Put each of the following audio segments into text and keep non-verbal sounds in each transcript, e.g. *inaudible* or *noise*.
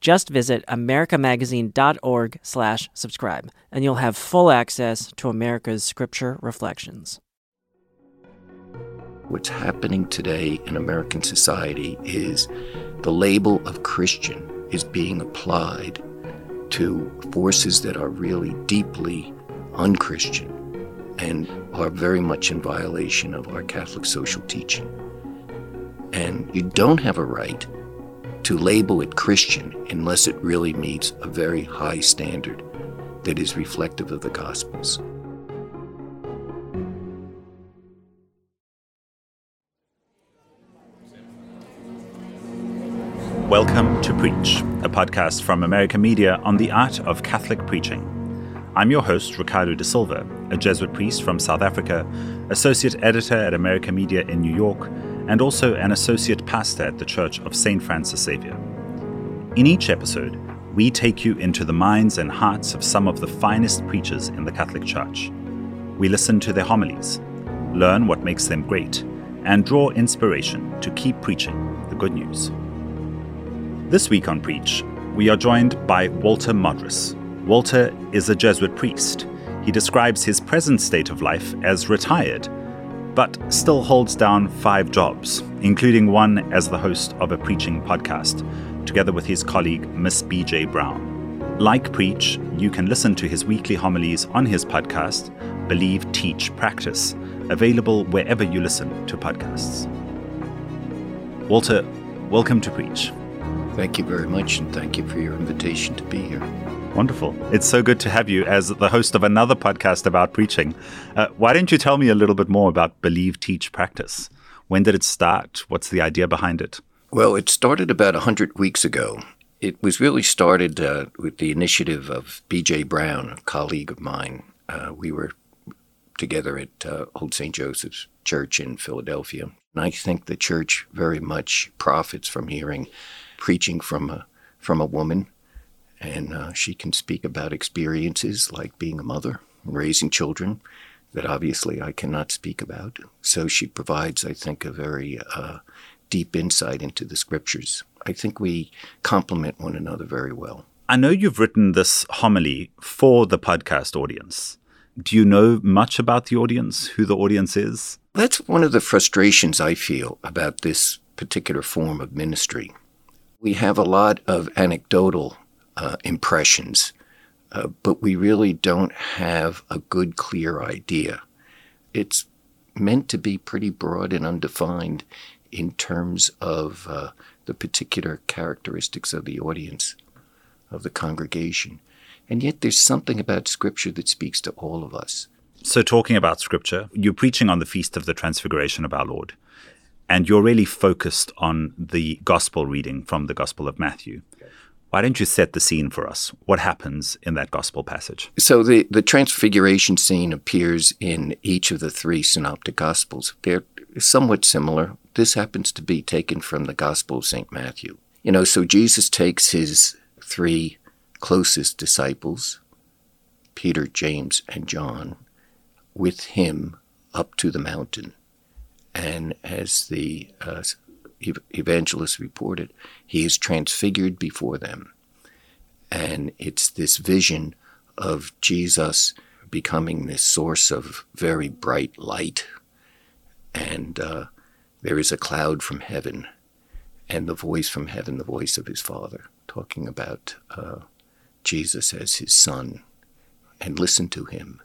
Just visit americamagazine.org slash subscribe, and you'll have full access to America's Scripture Reflections. What's happening today in American society is the label of Christian is being applied to forces that are really deeply unchristian and are very much in violation of our Catholic social teaching. And you don't have a right to label it Christian unless it really meets a very high standard that is reflective of the Gospels. Welcome to Preach, a podcast from America Media on the art of Catholic preaching. I'm your host, Ricardo da Silva, a Jesuit priest from South Africa, associate editor at America Media in New York, and also an associate pastor at the Church of St. Francis Xavier. In each episode, we take you into the minds and hearts of some of the finest preachers in the Catholic Church. We listen to their homilies, learn what makes them great, and draw inspiration to keep preaching the good news. This week on Preach, we are joined by Walter Modrys. Walter is a Jesuit priest. He describes his present state of life as retired but still holds down five jobs, including one as the host of a preaching podcast, together with his colleague, Miss BJ Brown. Like Preach, you can listen to his weekly homilies on his podcast, Believe, Teach, Practice, available wherever you listen to podcasts. Walter, welcome to Preach. Thank you very much, and thank you for your invitation to be here. Wonderful. It's so good to have you as the host of another podcast about preaching. Uh, why don't you tell me a little bit more about Believe, Teach, Practice? When did it start? What's the idea behind it? Well, it started about 100 weeks ago. It was really started uh, with the initiative of B.J. Brown, a colleague of mine. Uh, we were together at uh, Old St. Joseph's Church in Philadelphia. And I think the church very much profits from hearing preaching from a, from a woman and uh, she can speak about experiences like being a mother raising children that obviously I cannot speak about. So she provides, I think, a very uh, deep insight into the scriptures. I think we complement one another very well. I know you've written this homily for the podcast audience. Do you know much about the audience, who the audience is? That's one of the frustrations I feel about this particular form of ministry. We have a lot of anecdotal uh, impressions, uh, but we really don't have a good, clear idea. It's meant to be pretty broad and undefined in terms of uh, the particular characteristics of the audience, of the congregation. And yet there's something about Scripture that speaks to all of us. So, talking about Scripture, you're preaching on the Feast of the Transfiguration of our Lord, and you're really focused on the Gospel reading from the Gospel of Matthew. Why don't you set the scene for us? What happens in that gospel passage? So the, the transfiguration scene appears in each of the three synoptic gospels. They're somewhat similar. This happens to be taken from the Gospel of St. Matthew. You know, so Jesus takes his three closest disciples, Peter, James, and John, with him up to the mountain. And as the uh, evangelists reported, he is transfigured before them. And it's this vision of Jesus becoming this source of very bright light. And uh, there is a cloud from heaven, and the voice from heaven, the voice of his Father, talking about uh, Jesus as his Son, and listen to him.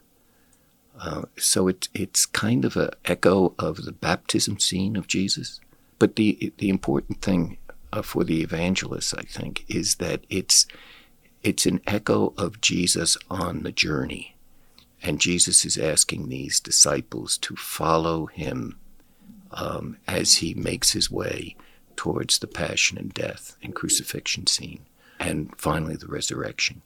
Uh, so it, it's kind of an echo of the baptism scene of Jesus. But the the important thing uh, for the evangelists, I think, is that it's it's an echo of Jesus on the journey, and Jesus is asking these disciples to follow him um, as he makes his way towards the passion and death and crucifixion scene, and finally the resurrection.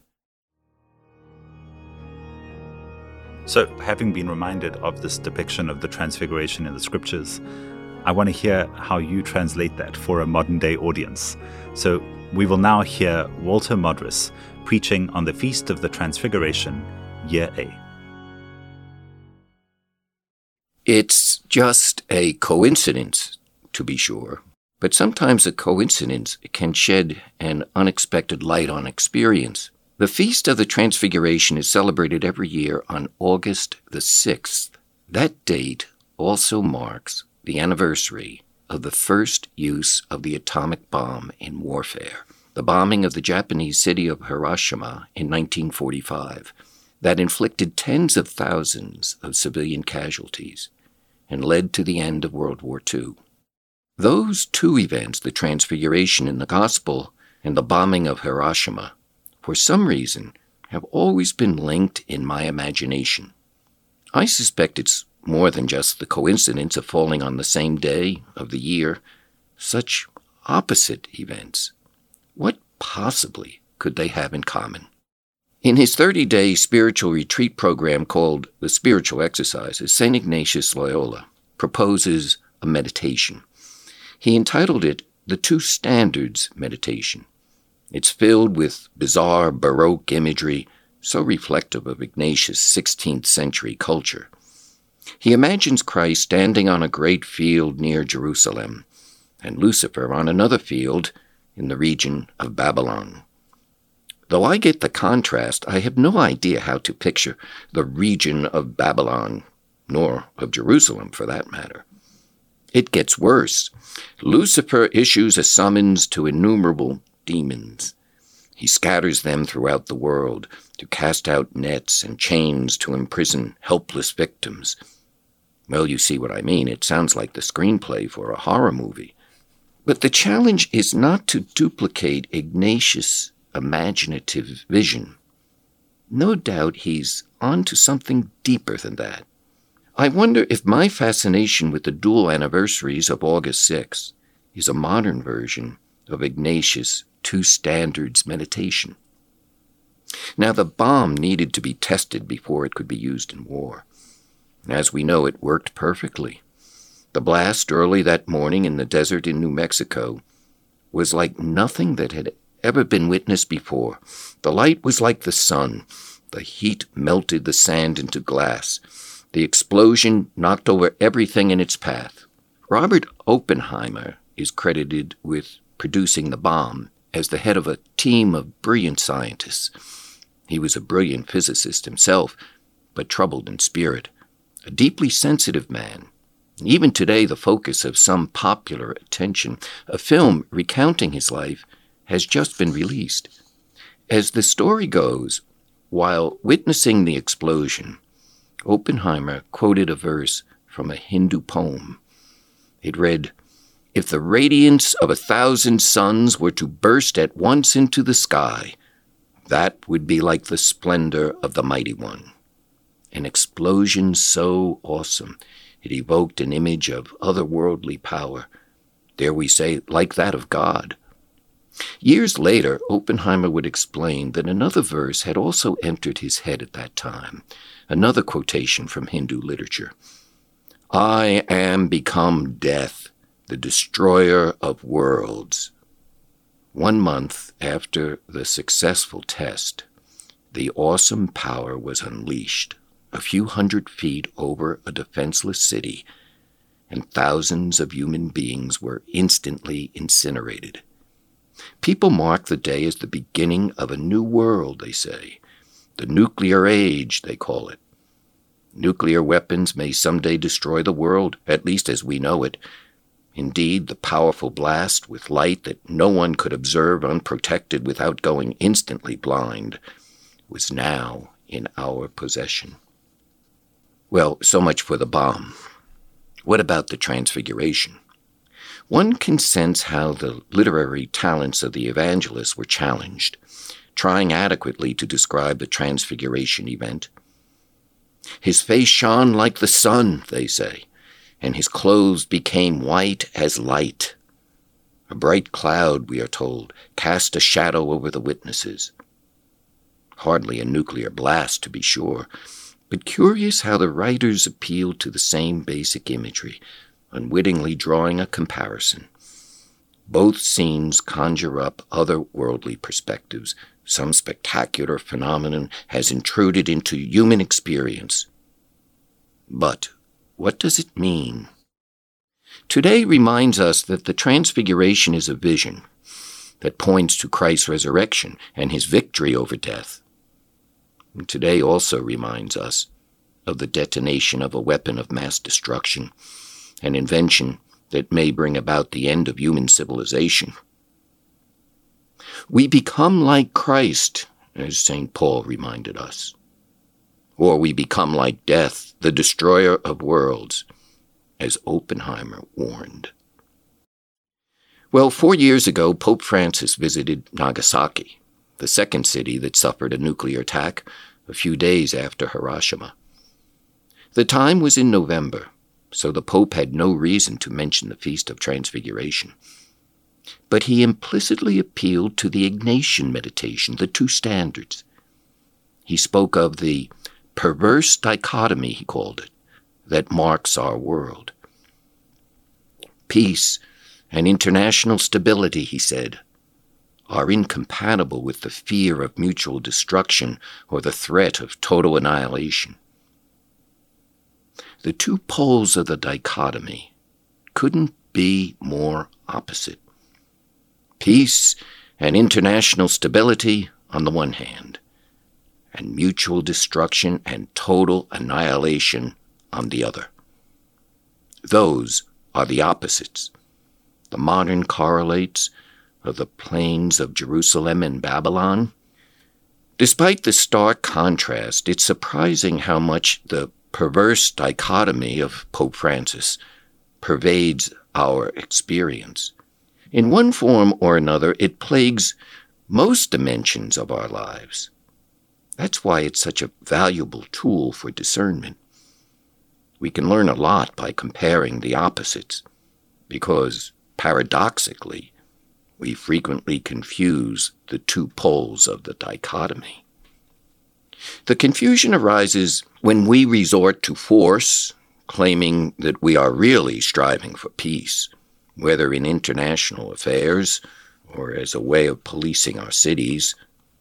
So, having been reminded of this depiction of the Transfiguration in the scriptures, I want to hear how you translate that for a modern day audience. So, we will now hear Walter Modrys preaching on the Feast of the Transfiguration, Year A. It's just a coincidence, to be sure, but sometimes a coincidence can shed an unexpected light on experience. The Feast of the Transfiguration is celebrated every year on August the 6th. That date also marks the anniversary of the first use of the atomic bomb in warfare, the bombing of the Japanese city of Hiroshima in 1945, that inflicted tens of thousands of civilian casualties and led to the end of World War II. Those two events, the Transfiguration in the Gospel and the bombing of Hiroshima, for some reason, have always been linked in my imagination. I suspect it's more than just the coincidence of falling on the same day of the year, such opposite events. What possibly could they have in common? In his 30 day spiritual retreat program called the Spiritual Exercises, St. Ignatius Loyola proposes a meditation. He entitled it the Two Standards Meditation. It's filled with bizarre Baroque imagery, so reflective of Ignatius' 16th century culture. He imagines Christ standing on a great field near Jerusalem, and Lucifer on another field in the region of Babylon. Though I get the contrast, I have no idea how to picture the region of Babylon, nor of Jerusalem for that matter. It gets worse. Lucifer issues a summons to innumerable demons. He scatters them throughout the world to cast out nets and chains to imprison helpless victims. Well, you see what I mean. It sounds like the screenplay for a horror movie. But the challenge is not to duplicate Ignatius' imaginative vision. No doubt he's on to something deeper than that. I wonder if my fascination with the dual anniversaries of August 6 is a modern version of Ignatius' two standards meditation. Now, the bomb needed to be tested before it could be used in war. As we know, it worked perfectly. The blast early that morning in the desert in New Mexico was like nothing that had ever been witnessed before. The light was like the sun. The heat melted the sand into glass. The explosion knocked over everything in its path. Robert Oppenheimer is credited with producing the bomb as the head of a team of brilliant scientists. He was a brilliant physicist himself, but troubled in spirit, a deeply sensitive man. Even today, the focus of some popular attention, a film recounting his life, has just been released. As the story goes, while witnessing the explosion, Oppenheimer quoted a verse from a Hindu poem. It read, if the radiance of a thousand suns were to burst at once into the sky, that would be like the splendor of the Mighty One. An explosion so awesome, it evoked an image of otherworldly power, dare we say, like that of God. Years later, Oppenheimer would explain that another verse had also entered his head at that time, another quotation from Hindu literature. I am become death, the destroyer of worlds. One month after the successful test, the awesome power was unleashed a few hundred feet over a defenseless city, and thousands of human beings were instantly incinerated. People mark the day as the beginning of a new world, they say. The nuclear age, they call it. Nuclear weapons may someday destroy the world, at least as we know it, Indeed, the powerful blast, with light that no one could observe unprotected without going instantly blind, was now in our possession. Well, so much for the bomb. What about the Transfiguration? One can sense how the literary talents of the evangelists were challenged, trying adequately to describe the Transfiguration event. His face shone like the sun, they say and his clothes became white as light. A bright cloud, we are told, cast a shadow over the witnesses. Hardly a nuclear blast, to be sure, But curious how the writers appealed to the same basic imagery, unwittingly drawing a comparison. Both scenes conjure up otherworldly perspectives. Some spectacular phenomenon has intruded into human experience. But what does it mean? Today reminds us that the Transfiguration is a vision that points to Christ's resurrection and his victory over death. Today also reminds us of the detonation of a weapon of mass destruction, an invention that may bring about the end of human civilization. We become like Christ, as St. Paul reminded us. Or we become like death, the destroyer of worlds, as Oppenheimer warned. Well, four years ago, Pope Francis visited Nagasaki, the second city that suffered a nuclear attack a few days after Hiroshima. The time was in November, so the Pope had no reason to mention the Feast of Transfiguration. But he implicitly appealed to the Ignatian meditation, the two standards. He spoke of the perverse dichotomy, he called it, that marks our world. Peace and international stability, he said, are incompatible with the fear of mutual destruction or the threat of total annihilation. The two poles of the dichotomy couldn't be more opposite. Peace and international stability on the one hand, and mutual destruction and total annihilation on the other. Those are the opposites, the modern correlates of the plains of Jerusalem and Babylon. Despite the stark contrast, it's surprising how much the perverse dichotomy of Pope Francis pervades our experience. In one form or another, it plagues most dimensions of our lives. That's why it's such a valuable tool for discernment. We can learn a lot by comparing the opposites, because, paradoxically, we frequently confuse the two poles of the dichotomy. The confusion arises when we resort to force, claiming that we are really striving for peace, whether in international affairs or as a way of policing our cities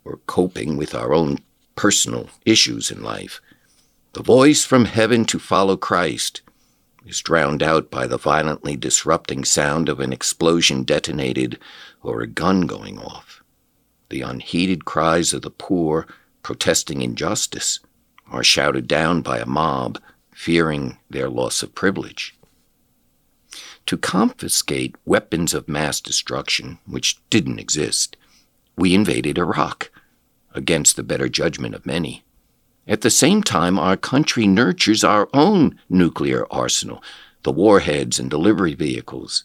or coping with our own personal issues in life. The voice from heaven to follow Christ is drowned out by the violently disrupting sound of an explosion detonated or a gun going off. The unheeded cries of the poor protesting injustice are shouted down by a mob fearing their loss of privilege. To confiscate weapons of mass destruction, which didn't exist, we invaded Iraq against the better judgment of many. At the same time, our country nurtures our own nuclear arsenal, the warheads and delivery vehicles,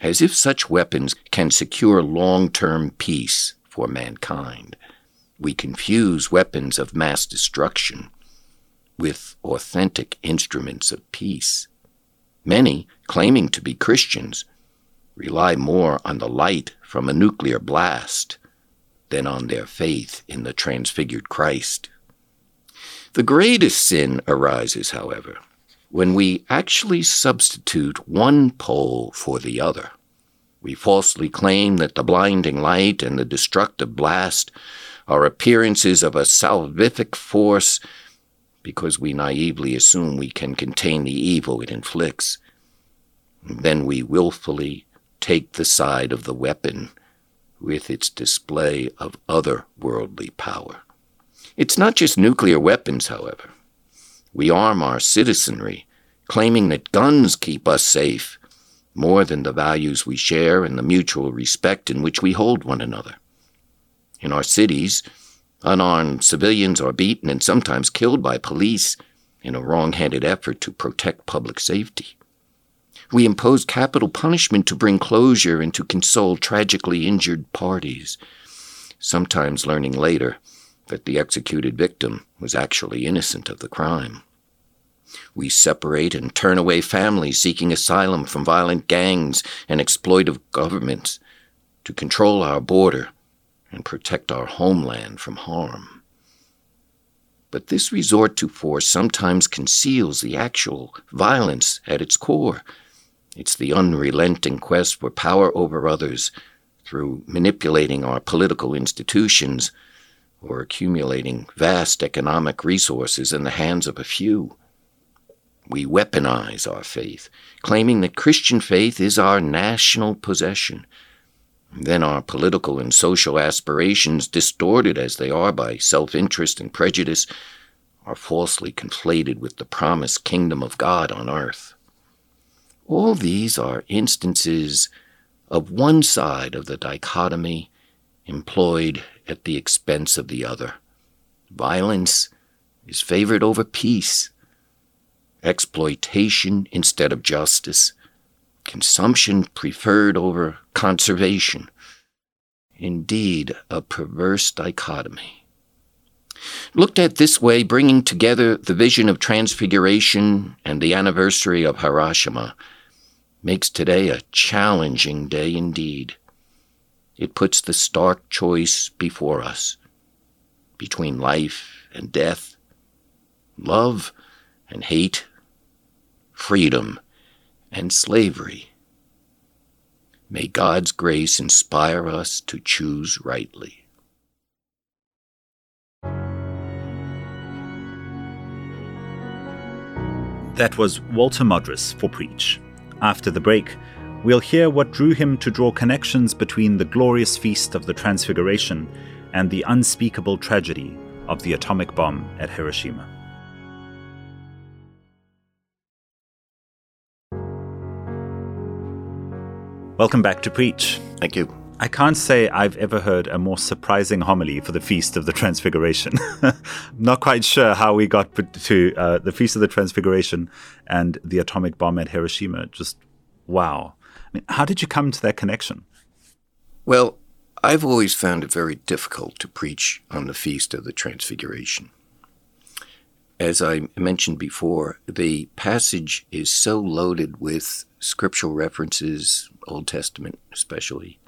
as if such weapons can secure long term peace for mankind. We confuse weapons of mass destruction with authentic instruments of peace. Many, claiming to be Christians, rely more on the light from a nuclear blast than on their faith in the transfigured Christ. The greatest sin arises, however, when we actually substitute one pole for the other. We falsely claim that the blinding light and the destructive blast are appearances of a salvific force because we naively assume we can contain the evil it inflicts. Then we wilfully take the side of the weapon with its display of otherworldly power. It's not just nuclear weapons, however. We arm our citizenry, claiming that guns keep us safe, more than the values we share and the mutual respect in which we hold one another. In our cities, unarmed civilians are beaten and sometimes killed by police in a wrong handed effort to protect public safety. We impose capital punishment to bring closure and to console tragically injured parties, sometimes learning later that the executed victim was actually innocent of the crime. We separate and turn away families seeking asylum from violent gangs and exploitive governments to control our border and protect our homeland from harm. But this resort to force sometimes conceals the actual violence at its core. It's the unrelenting quest for power over others through manipulating our political institutions or accumulating vast economic resources in the hands of a few. We weaponize our faith, claiming that Christian faith is our national possession. Then our political and social aspirations, distorted as they are by self interest and prejudice, are falsely conflated with the promised kingdom of God on earth. All these are instances of one side of the dichotomy employed at the expense of the other. Violence is favored over peace, exploitation instead of justice, consumption preferred over conservation. Indeed, a perverse dichotomy. Looked at this way, bringing together the vision of transfiguration and the anniversary of Hiroshima makes today a challenging day indeed. It puts the stark choice before us between life and death, love and hate, freedom and slavery. May God's grace inspire us to choose rightly. That was Walter Modrys for Preach. After the break, we'll hear what drew him to draw connections between the glorious feast of the Transfiguration and the unspeakable tragedy of the atomic bomb at Hiroshima. Welcome back to Preach. Thank you. I can't say I've ever heard a more surprising homily for the Feast of the Transfiguration. *laughs* Not quite sure how we got to uh, the Feast of the Transfiguration and the atomic bomb at Hiroshima. Just wow. I mean, how did you come to that connection? Well, I've always found it very difficult to preach on the Feast of the Transfiguration. As I mentioned before, the passage is so loaded with scriptural references, Old Testament especially.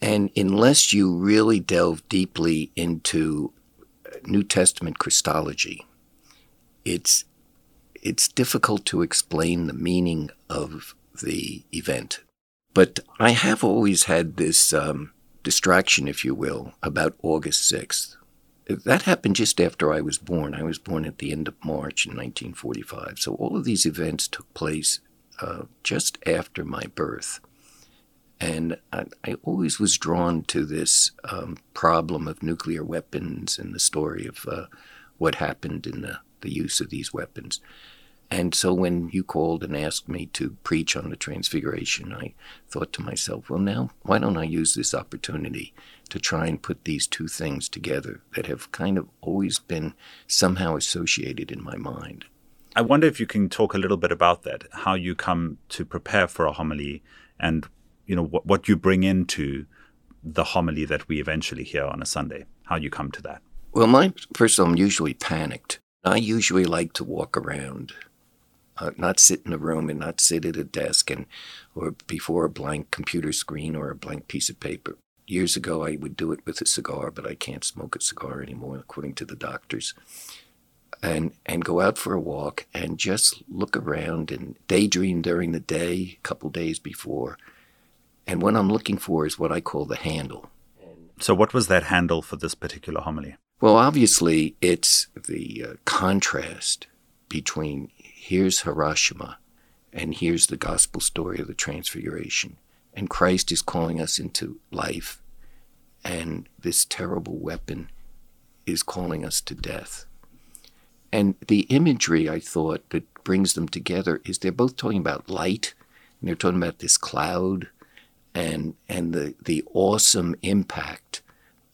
And unless you really delve deeply into New Testament Christology, it's it's difficult to explain the meaning of the event. But I have always had this um, distraction, if you will, about August 6th. That happened just after I was born. I was born at the end of March in 1945. So all of these events took place uh, just after my birth. And I, I, always was drawn to this um, problem of nuclear weapons and the story of uh, what happened in the, the use of these weapons. And so when you called and asked me to preach on the Transfiguration, I thought to myself, well, now, why don't I use this opportunity to try and put these two things together that have kind of always been somehow associated in my mind? I wonder if you can talk a little bit about that, how you come to prepare for a homily and you know what, what you bring into the homily that we eventually hear on a Sunday, how you come to that. Well, my first of all, I'm usually panicked. I usually like to walk around, uh, not sit in a room and not sit at a desk and or before a blank computer screen or a blank piece of paper. Years ago, I would do it with a cigar, but I can't smoke a cigar anymore, according to the doctors and and go out for a walk and just look around and daydream during the day, a couple days before. And what I'm looking for is what I call the handle. So, what was that handle for this particular homily? Well, obviously, it's the uh, contrast between here's Hiroshima and here's the gospel story of the Transfiguration. And Christ is calling us into life, and this terrible weapon is calling us to death. And the imagery, I thought, that brings them together is they're both talking about light, and they're talking about this cloud and, and the, the awesome impact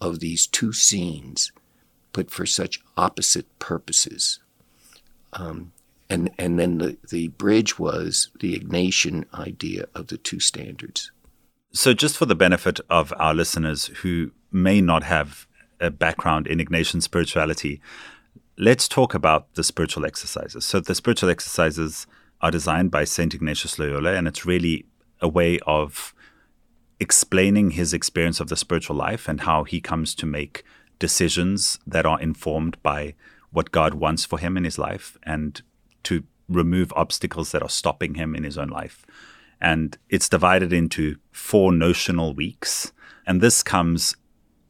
of these two scenes, but for such opposite purposes. Um, and, and then the, the bridge was the Ignatian idea of the two standards. So, just for the benefit of our listeners who may not have a background in Ignatian spirituality, let's talk about the spiritual exercises. So, the spiritual exercises are designed by St. Ignatius Loyola, and it's really a way of explaining his experience of the spiritual life and how he comes to make decisions that are informed by what God wants for him in his life and to remove obstacles that are stopping him in his own life. And it's divided into four notional weeks. And this comes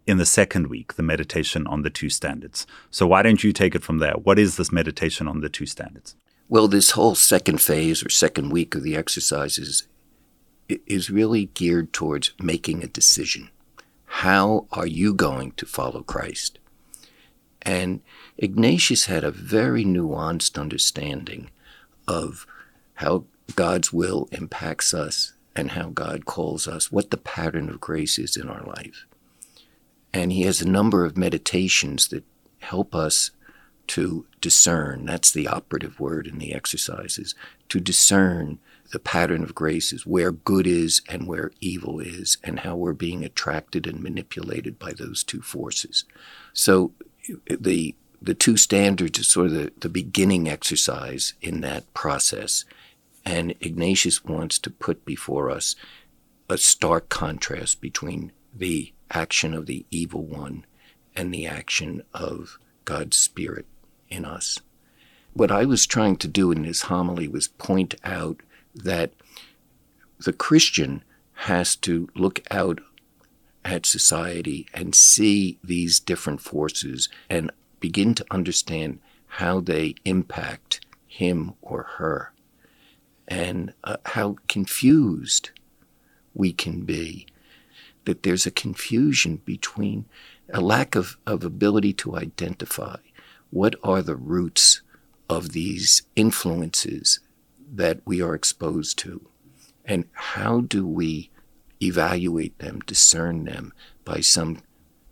in the second week, the meditation on the two standards. So why don't you take it from there? What is this meditation on the two standards? Well, this whole second phase or second week of the exercises is really geared towards making a decision. How are you going to follow Christ? And Ignatius had a very nuanced understanding of how God's will impacts us and how God calls us, what the pattern of grace is in our life. And he has a number of meditations that help us to discern. That's the operative word in the exercises to discern the pattern of grace is where good is and where evil is, and how we're being attracted and manipulated by those two forces. So the the two standards is sort of the, the beginning exercise in that process. And Ignatius wants to put before us a stark contrast between the action of the evil one and the action of God's Spirit in us. What I was trying to do in this homily was point out that the Christian has to look out at society and see these different forces and begin to understand how they impact him or her and uh, how confused we can be that there's a confusion between a lack of, of ability to identify what are the roots of these influences that we are exposed to and how do we evaluate them discern them by some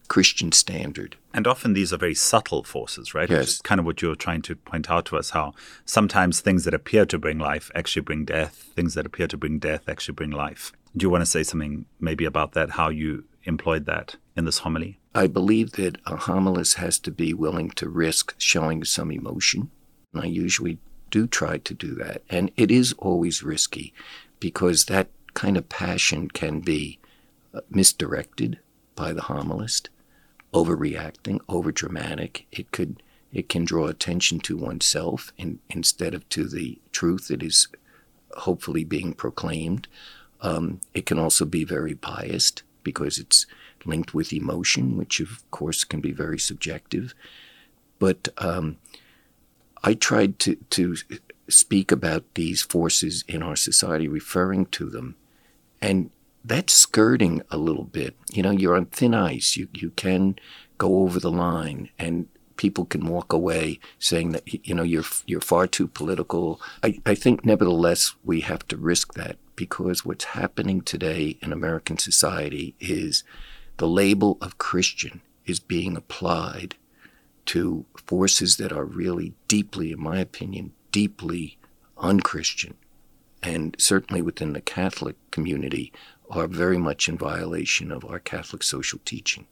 christian standard and often these are very subtle forces, right? Yes. Which is kind of what you're trying to point out to us how sometimes things that appear to bring life actually bring death, things that appear to bring death actually bring life. Do you want to say something maybe about that, how you employed that in this homily? I believe that a homilist has to be willing to risk showing some emotion. And I usually do try to do that. And it is always risky because that kind of passion can be uh, misdirected by the homilist overreacting, overdramatic. It could it can draw attention to oneself in, instead of to the truth that is hopefully being proclaimed. Um, it can also be very biased because it's linked with emotion, which of course can be very subjective. But um, I tried to, to speak about these forces in our society, referring to them, and that's skirting a little bit. You know, you're on thin ice. You you can go over the line, and people can walk away saying that you know you're you're far too political. I, I think, nevertheless, we have to risk that because what's happening today in American society is the label of Christian is being applied to forces that are really deeply, in my opinion, deeply unchristian. And certainly within the Catholic community, are very much in violation of our Catholic social teaching.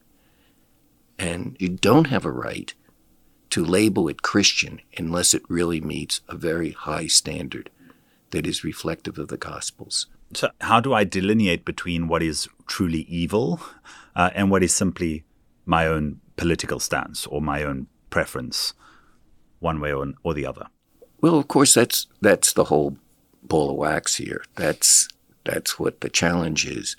And you don't have a right to label it Christian unless it really meets a very high standard that is reflective of the Gospels. So, how do I delineate between what is truly evil uh, and what is simply my own political stance or my own preference, one way or, or the other? Well, of course, that's that's the whole ball of wax here. That's that's what the challenge is.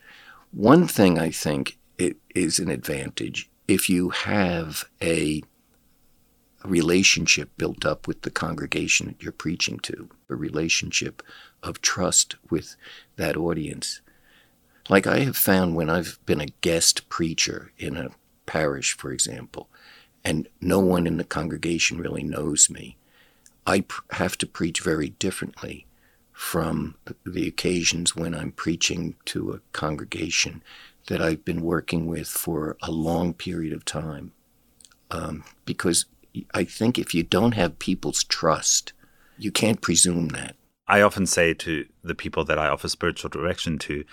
One thing I think it is an advantage if you have a relationship built up with the congregation that you're preaching to, a relationship of trust with that audience. Like I have found when I've been a guest preacher in a parish, for example, and no one in the congregation really knows me, I pr- have to preach very differently from the occasions when I'm preaching to a congregation that I've been working with for a long period of time. Um, because I think if you don't have people's trust, you can't presume that. I often say to the people that I offer spiritual direction to,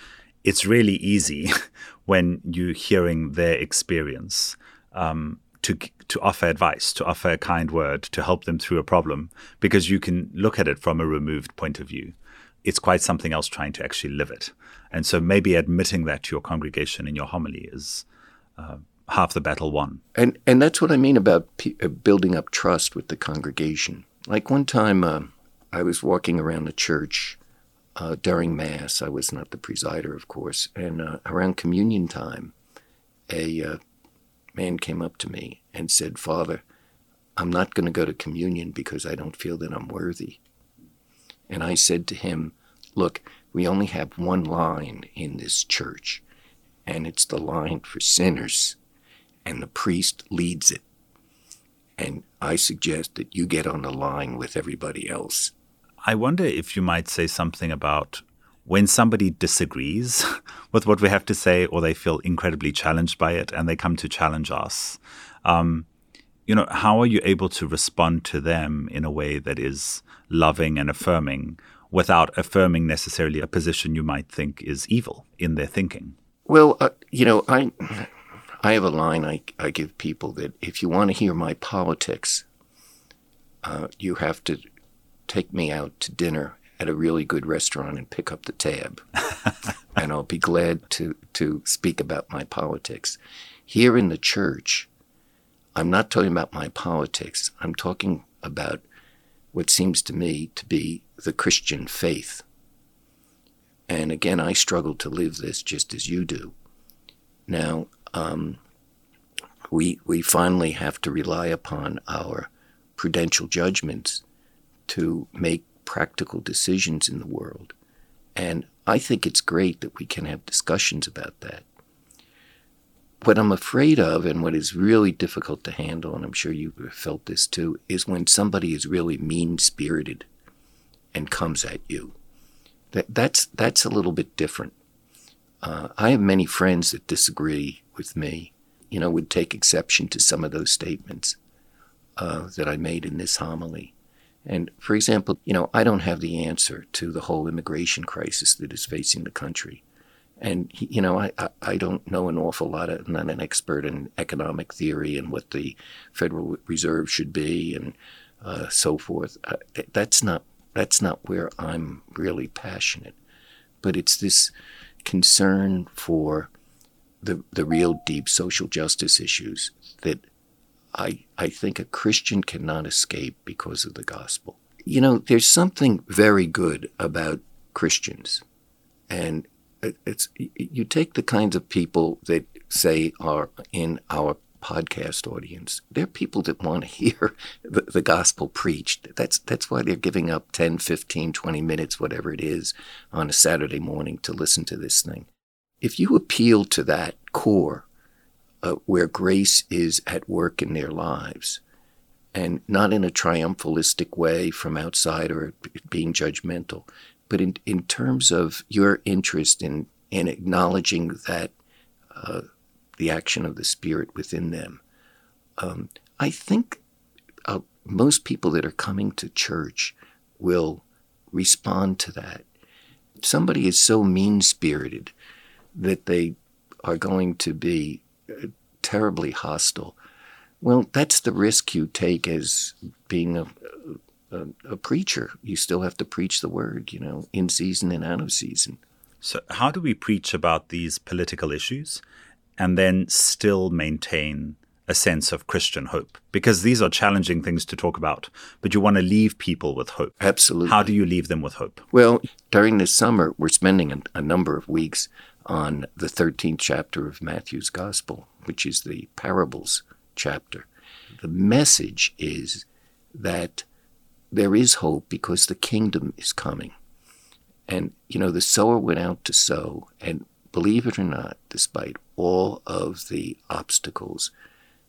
it's really easy *laughs* when you're hearing their experience um, to to offer advice, to offer a kind word, to help them through a problem, because you can look at it from a removed point of view. It's quite something else trying to actually live it. And so maybe admitting that to your congregation in your homily is uh, half the battle won. And and that's what I mean about p- uh, building up trust with the congregation. Like one time, uh, I was walking around the church uh, during Mass. I was not the presider, of course, and uh, around communion time, a uh, man came up to me and said, "Father, I'm not going to go to communion because I don't feel that I'm worthy." And I said to him, "Look, we only have one line in this church, and it's the line for sinners." and the priest leads it. And I suggest that you get on the line with everybody else. I wonder if you might say something about when somebody disagrees *laughs* with what we have to say or they feel incredibly challenged by it and they come to challenge us. Um, you know, how are you able to respond to them in a way that is loving and affirming without affirming necessarily a position you might think is evil in their thinking? Well, uh, you know, I I have a line I, I give people that if you want to hear my politics, uh, you have to take me out to dinner at a really good restaurant and pick up the tab. *laughs* and I'll be glad to, to speak about my politics. Here in the church, I'm not talking about my politics. I'm talking about what seems to me to be the Christian faith. And again, I struggle to live this just as you do. Now, um, we we finally have to rely upon our prudential judgments to make practical decisions in the world, and I think it's great that we can have discussions about that. What I'm afraid of, and what is really difficult to handle, and I'm sure you have felt this too, is when somebody is really mean spirited and comes at you. That, that's, that's a little bit different. Uh, I have many friends that disagree with me, you know, would take exception to some of those statements uh, that I made in this homily. And for example, you know, I don't have the answer to the whole immigration crisis that is facing the country. And, you know, I, I don't know an awful lot. Of, I'm not an expert in economic theory and what the Federal Reserve should be and uh, so forth. Uh, that's not that's not where I'm really passionate. But it's this concern for the, the real deep social justice issues that I, I think a Christian cannot escape because of the gospel. You know, there's something very good about Christians. And it's, you take the kinds of people that say are in our podcast audience. They're people that want to *laughs* hear the, the, gospel preached. That's that's why they're giving up 10, 15, 20 minutes, whatever it is, on a Saturday morning to listen to this thing. If you appeal to that core uh, where grace is at work in their lives, and not in a triumphalistic way from outside or being judgmental, but in, in terms of your interest in, in acknowledging that uh, the action of the Spirit within them. Um, I think uh, most people that are coming to church will respond to that. Somebody is so mean spirited that they are going to be terribly hostile. Well, that's the risk you take as being a, a, a, preacher. You still have to preach the word, you know, in season and out of season. So, how do we preach about these political issues and then still maintain a sense of Christian hope? Because these are challenging things to talk about, but you want to leave people with hope. Absolutely. How do you leave them with hope? Well, during this summer, we're spending a, a number of weeks on the 13th chapter of Matthew's Gospel, which is the parables chapter. The message is that there is hope because the kingdom is coming. And, you know, the sower went out to sow, and believe it or not, despite all of the obstacles,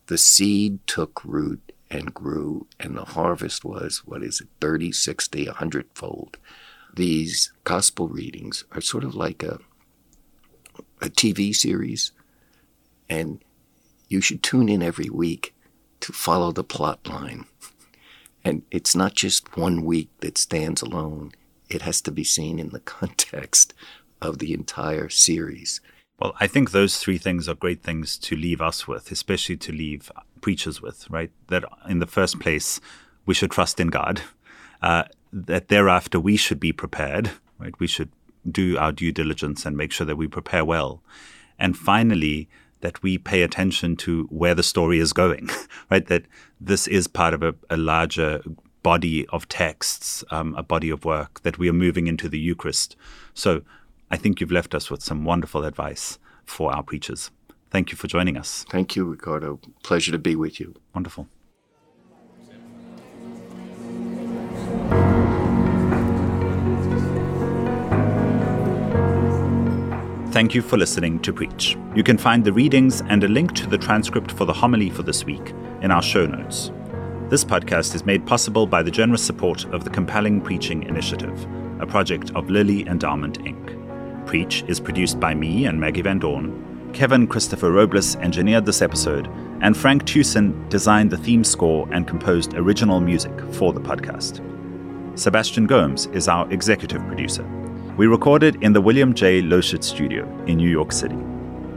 the seed took root and grew, and the harvest was, what is it, 30, 60, 100 fold. These gospel readings are sort of like a a TV series, and you should tune in every week to follow the plot line. And it's not just one week that stands alone, it has to be seen in the *laughs* context of the entire series. Well, I think those three things are great things to leave us with, especially to leave preachers with, right? That in the first place, we should trust in God. Uh, that thereafter we should be prepared, right? We should do our due diligence and make sure that we prepare well. And finally, that we pay attention to where the story is going, *laughs* right? That this is part of a, a larger body of texts, um, a body of work that we are moving into the Eucharist. So I think you've left us with some wonderful advice for our preachers. Thank you for joining us. Thank you, Ricardo. Pleasure to be with you. Wonderful. Thank you for listening to Preach. You can find the readings and a link to the transcript for the homily for this week in our show notes. This podcast is made possible by the generous support of the Compelling Preaching Initiative, a project of Lilly Endowment Inc. Preach is produced by me and Maggie Van Dorn. Kevin Christopher Robles engineered this episode, and Frank Tucson designed the theme score and composed original music for the podcast. Sebastian Gomes is our executive producer. We recorded in the William J. Loschert studio in New York City.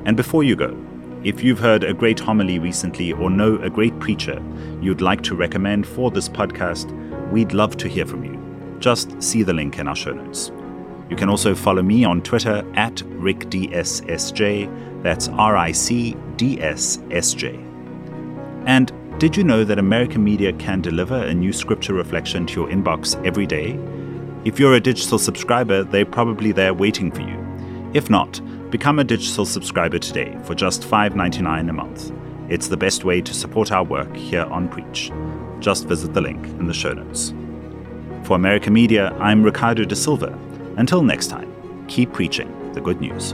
And before you go, if you've heard a great homily recently or know a great preacher you'd like to recommend for this podcast, we'd love to hear from you. Just see the link in our show notes. You can also follow me on Twitter at RicDSSJ. That's R I C D S S J. And did you know that America Media can deliver a new scripture reflection to your inbox every day? If you're a digital subscriber, they're probably there waiting for you. If not, become a digital subscriber today for just $5.99 a month. It's the best way to support our work here on Preach. Just visit the link in the show notes. For America Media, I'm Ricardo da Silva. Until next time, keep preaching the good news.